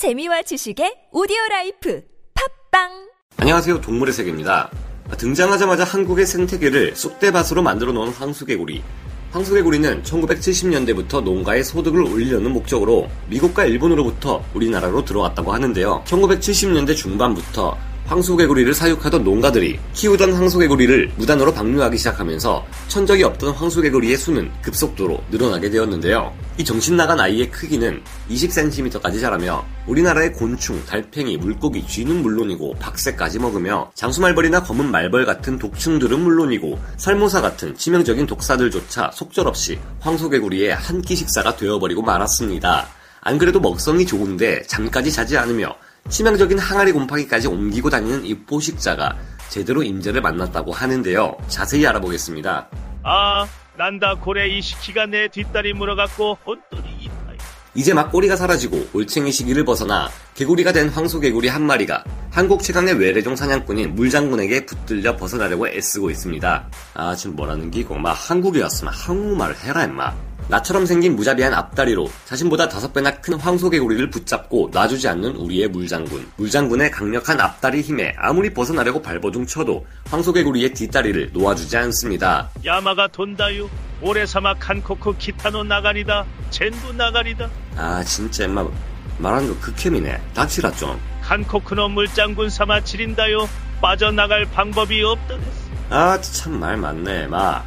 재미와 지식의 오디오 라이프 팟빵 안녕하세요. 동물의 세계입니다. 등장하자마자 한국의 생태계를 쑥대밭으로 만들어 놓은 황소개구리. 황소개구리는 1970년대부터 농가의 소득을 올리려는 목적으로 미국과 일본으로부터 우리나라로 들어왔다고 하는데요. 1970년대 중반부터 황소개구리를 사육하던 농가들이 키우던 황소개구리를 무단으로 방류하기 시작하면서 천적이 없던 황소개구리의 수는 급속도로 늘어나게 되었는데요. 이 정신 나간 아이의 크기는 20cm까지 자라며 우리나라의 곤충, 달팽이, 물고기, 쥐는 물론이고 박새까지 먹으며 장수말벌이나 검은 말벌 같은 독충들은 물론이고 살모사 같은 치명적인 독사들조차 속절없이 황소개구리의 한 끼 식사가 되어버리고 말았습니다. 안 그래도 먹성이 좋은데 잠까지 자지 않으며 치명적인 항아리 곰팡이까지 옮기고 다니는 이 포식자가 제대로 임자를 만났다고 하는데요. 자세히 알아보겠습니다. 아, 난다 고래 이 시키가 내 뒷다리 물어갖고 혼돈이 있다. 이제 막 꼬리가 사라지고 올챙이 시기를 벗어나 개구리가 된 황소개구리 한 마리가 한국 최강의 외래종 사냥꾼인 물장군에게 붙들려 벗어나려고 애쓰고 있습니다. 아 지금 뭐라는 게 이거 막 한국에 왔으면 한국말을 해라 임마. 나처럼 생긴 무자비한 앞다리로 자신보다 다섯 배나 큰 황소개구리를 붙잡고 놔주지 않는 우리의 물장군. 물장군의 강력한 앞다리 힘에 아무리 벗어나려고 발버둥 쳐도 황소개구리의 뒷다리를 놓아주지 않습니다. 야마가 돈다유. 오래사막 한코크 기타노 나가리다. 젠부 나가리다. 아 진짜 임마 말하는 거 극혐이네. 닥치라 좀. 한코크노 물장군 삼아 지린다요. 빠져나갈 방법이 없다됐어. 아 참 말 많네 마.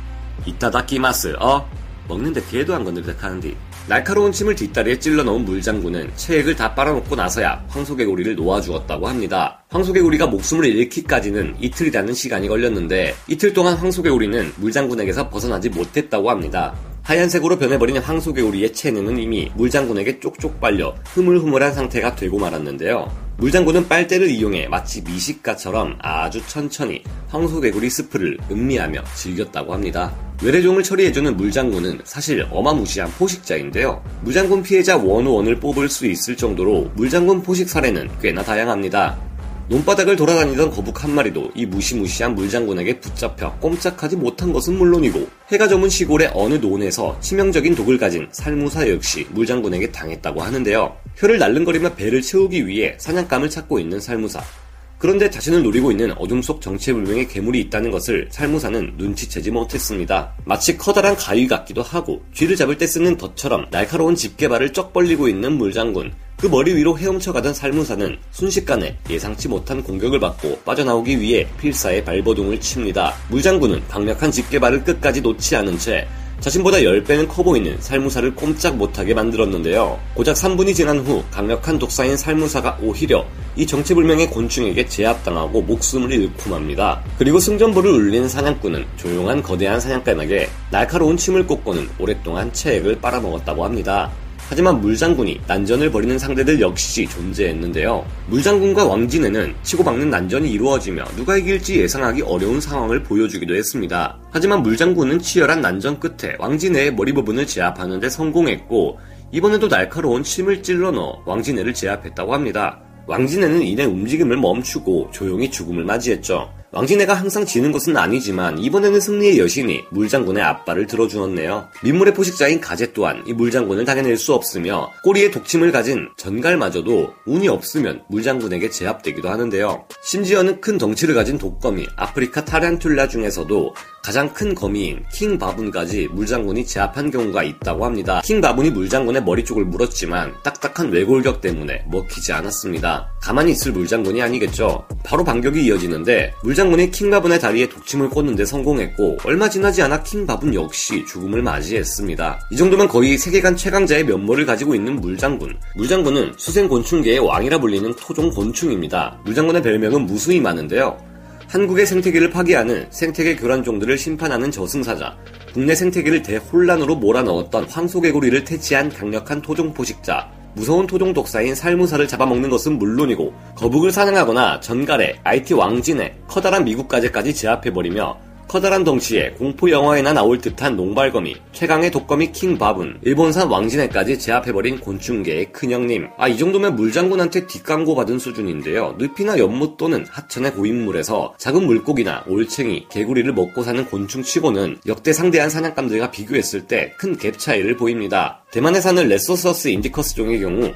이따다 끼마스 어? 먹는데 개도 안 건드리다 하는데 날카로운 침을 뒷다리에 찔러 넣은 물장군은 체액을 다 빨아먹고 나서야 황소개구리를 놓아주었다고 합니다. 황소개구리가 목숨을 잃기까지는 이틀이라는 시간이 걸렸는데 이틀 동안 황소개구리는 물장군에게서 벗어나지 못했다고 합니다. 하얀색으로 변해버린 황소개구리의 체내는 이미 물장군에게 쪽쪽 빨려 흐물흐물한 상태가 되고 말았는데요. 물장군은 빨대를 이용해 마치 미식가처럼 아주 천천히 황소개구리 스프를 음미하며 즐겼다고 합니다. 외래종을 처리해주는 물장군은 사실 어마무시한 포식자인데요. 물장군 피해자 원우원을 뽑을 수 있을 정도로 물장군 포식 사례는 꽤나 다양합니다. 논바닥을 돌아다니던 거북 한 마리도 이 무시무시한 물장군에게 붙잡혀 꼼짝하지 못한 것은 물론이고 해가 저문 시골의 어느 논에서 치명적인 독을 가진 살무사 역시 물장군에게 당했다고 하는데요. 혀를 날름거리며 배를 채우기 위해 사냥감을 찾고 있는 살무사. 그런데 자신을 노리고 있는 어둠 속 정체불명의 괴물이 있다는 것을 살무사는 눈치채지 못했습니다. 마치 커다란 가위 같기도 하고 쥐를 잡을 때 쓰는 덫처럼 날카로운 집게발을 쩍 벌리고 있는 물장군. 그 머리 위로 헤엄쳐가던 살무사는 순식간에 예상치 못한 공격을 받고 빠져나오기 위해 필사의 발버둥을 칩니다. 물장군은 강력한 집게발을 끝까지 놓지 않은 채 자신보다 10배는 커 보이는 살무사를 꼼짝 못하게 만들었는데요. 고작 3분이 지난 후 강력한 독사인 살무사가 오히려 이 정체불명의 곤충에게 제압당하고 목숨을 잃고 맙니다. 그리고 승전보를 울린 사냥꾼은 조용한 거대한 사냥감에게 날카로운 침을 꽂고는 오랫동안 체액을 빨아먹었다고 합니다. 하지만 물장군이 난전을 벌이는 상대들 역시 존재했는데요. 물장군과 왕진에는 치고받는 난전이 이루어지며 누가 이길지 예상하기 어려운 상황을 보여주기도 했습니다. 하지만 물장군은 치열한 난전 끝에 왕진의 머리 부분을 제압하는 데 성공했고 이번에도 날카로운 침을 찔러 넣어 왕지네를 제압했다고 합니다. 왕지네는 이내 움직임을 멈추고 조용히 죽음을 맞이했죠. 왕지네가 항상 지는 것은 아니지만 이번에는 승리의 여신이 물장군의 앞발을 들어주었네요. 민물의 포식자인 가재 또한 이 물장군을 당해낼 수 없으며 꼬리에 독침을 가진 전갈마저도 운이 없으면 물장군에게 제압되기도 하는데요. 심지어는 큰 덩치를 가진 독거미 아프리카 타란툴라 중에서도 가장 큰 거미인 King Baboon까지 물장군이 제압한 경우가 있다고 합니다. King Baboon이 물장군의 머리 쪽을 물었지만 딱딱한 외골격 때문에 먹히지 않았습니다. 가만히 있을 물장군이 아니겠죠. 바로 반격이 이어지는데 물장군이 King Baboon의 다리에 독침을 꽂는데 성공했고 얼마 지나지 않아 King Baboon 역시 죽음을 맞이했습니다. 이 정도면 거의 세계관 최강자의 면모를 가지고 있는 물장군. 물장군은 수생곤충계의 왕이라 불리는 토종 곤충입니다. 물장군의 별명은 무수히 많은데요. 한국의 생태계를 파괴하는 생태계 교란종들을 심판하는 저승사자, 국내 생태계를 대혼란으로 몰아넣었던 황소개구리를 퇴치한 강력한 토종 포식자, 무서운 토종 독사인 살무사를 잡아먹는 것은 물론이고 거북을 사냥하거나 전갈에 이어 왕지네 커다란 미국 가재까지 제압해버리며 커다란 덩치에 공포 영화에나 나올 듯한 농발거미, 최강의 독거미 King Baboon, 일본산 왕지네까지 제압해버린 곤충계의 큰형님. 아, 이 정도면 물장군한테 뒷광고 받은 수준인데요. 늪이나 연못 또는 하천의 고인물에서 작은 물고기나 올챙이, 개구리를 먹고 사는 곤충치고는 역대 상대한 사냥감들과 비교했을 때 큰 갭 차이를 보입니다. 대만에 사는 Lethocerus indicus 종의 경우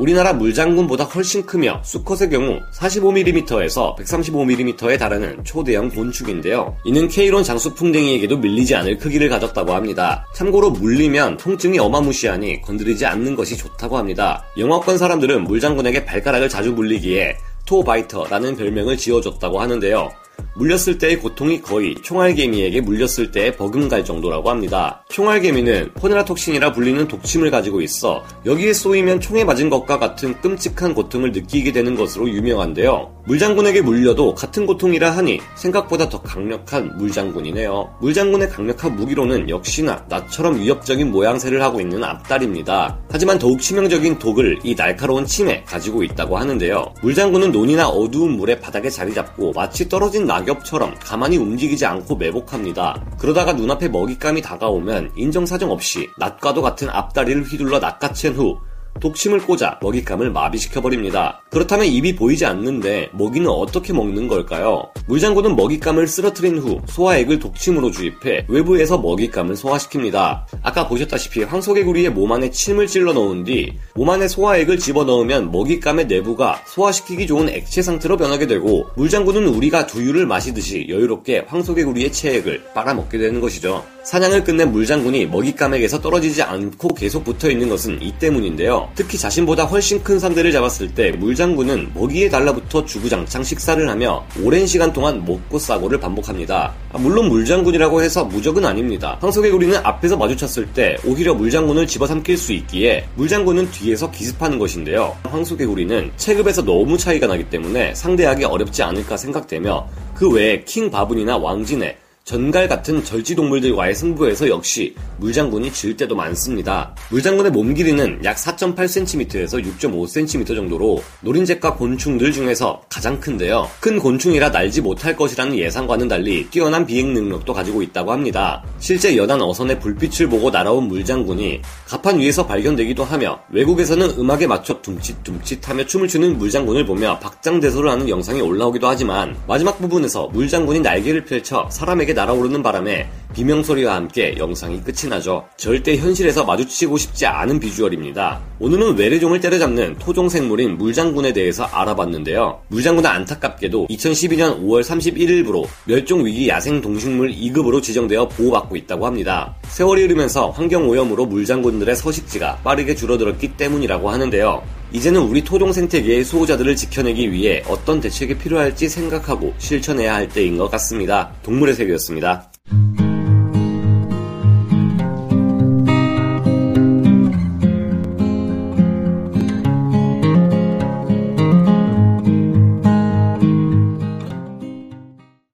우리나라 물장군보다 훨씬 크며 수컷의 경우 45mm에서 135mm에 달하는 초대형 곤충인데요. 이는 케이론 장수풍뎅이에게도 밀리지 않을 크기를 가졌다고 합니다. 참고로 물리면 통증이 어마무시하니 건드리지 않는 것이 좋다고 합니다. 영어권 사람들은 물장군에게 발가락을 자주 물리기에 토바이터라는 별명을 지어줬다고 하는데요. 물렸을 때의 고통이 거의 총알개미에게 물렸을 때의 버금갈 정도라고 합니다. 총알개미는 포네라톡신이라 불리는 독침을 가지고 있어 여기에 쏘이면 총에 맞은 것과 같은 끔찍한 고통을 느끼게 되는 것으로 유명한데요. 물장군에게 물려도 같은 고통이라 하니 생각보다 더 강력한 물장군이네요. 물장군의 강력한 무기로는 역시나 나처럼 위협적인 모양새를 하고 있는 앞다리입니다. 하지만 더욱 치명적인 독을 이 날카로운 침에 가지고 있다고 하는데요. 물장군은 논이나 어두운 물에 바닥에 자리 잡고 마치 떨어진 낙엽처럼 가만히 움직이지 않고 매복합니다. 그러다가 눈앞에 먹잇감이 다가오면 인정사정 없이 낫과도 같은 앞다리를 휘둘러 낚아챈 후 독침을 꽂아 먹잇감을 마비시켜버립니다. 그렇다면 입이 보이지 않는데 먹이는 어떻게 먹는 걸까요? 물장군은 먹잇감을 쓰러뜨린 후 소화액을 독침으로 주입해 외부에서 먹잇감을 소화시킵니다. 아까 보셨다시피 황소개구리의 몸 안에 침을 찔러 넣은 뒤 몸 안에 소화액을 집어넣으면 먹잇감의 내부가 소화시키기 좋은 액체 상태로 변하게 되고 물장군은 우리가 두유를 마시듯이 여유롭게 황소개구리의 체액을 빨아먹게 되는 것이죠. 사냥을 끝낸 물장군이 먹잇감에게서 떨어지지 않고 계속 붙어 있는 것은 이 때문인데요. 특히 자신보다 훨씬 큰 상대를 잡았을 때 물장군은 먹이에 달라붙어 주구장창 식사를 하며 오랜 시간 동안 먹고 싸고를 반복합니다. 아, 물론 물장군이라고 해서 무적은 아닙니다. 황소개구리는 앞에서 마주쳤을 때 오히려 물장군을 집어삼킬 수 있기에 물장군은 뒤에서 기습하는 것인데요. 황소개구리는 체급에서 너무 차이가 나기 때문에 상대하기 어렵지 않을까 생각되며 그 외에 킹 바분이나 왕진의 전갈 같은 절지동물들과의 승부에서 역시 물장군이 질 때도 많습니다. 물장군의 몸 길이는 약 4.8cm에서 6.5cm 정도로 노린재과 곤충들 중에서 가장 큰데요. 큰 곤충이라 날지 못할 것이라는 예상과는 달리 뛰어난 비행 능력도 가지고 있다고 합니다. 실제 연안 어선의 불빛을 보고 날아온 물장군이 가판 위에서 발견되기도 하며 외국에서는 음악에 맞춰 둠칫둠칫하며 춤을 추는 물장군을 보며 박장대소를 하는 영상이 올라오기도 하지만 마지막 부분에서 물장군이 날개를 펼쳐 사람에게 날아오르는 바람에 비명소리와 함께 영상이 끝이 나죠. 절대 현실에서 마주치고 싶지 않은 비주얼입니다. 오늘은 외래종을 때려잡는 토종 생물인 물장군에 대해서 알아봤는데요. 물장군은 안타깝게도 2012년 5월 31일부로 멸종위기 야생동식물 2급으로 지정되어 보호받고 있다고 합니다. 세월이 흐르면서 환경오염으로 물장군들의 서식지가 빠르게 줄어들었기 때문이라고 하는데요. 이제는 우리 토종 생태계의 수호자들을 지켜내기 위해 어떤 대책이 필요할지 생각하고 실천해야 할 때인 것 같습니다. 동물의 세계였습니다.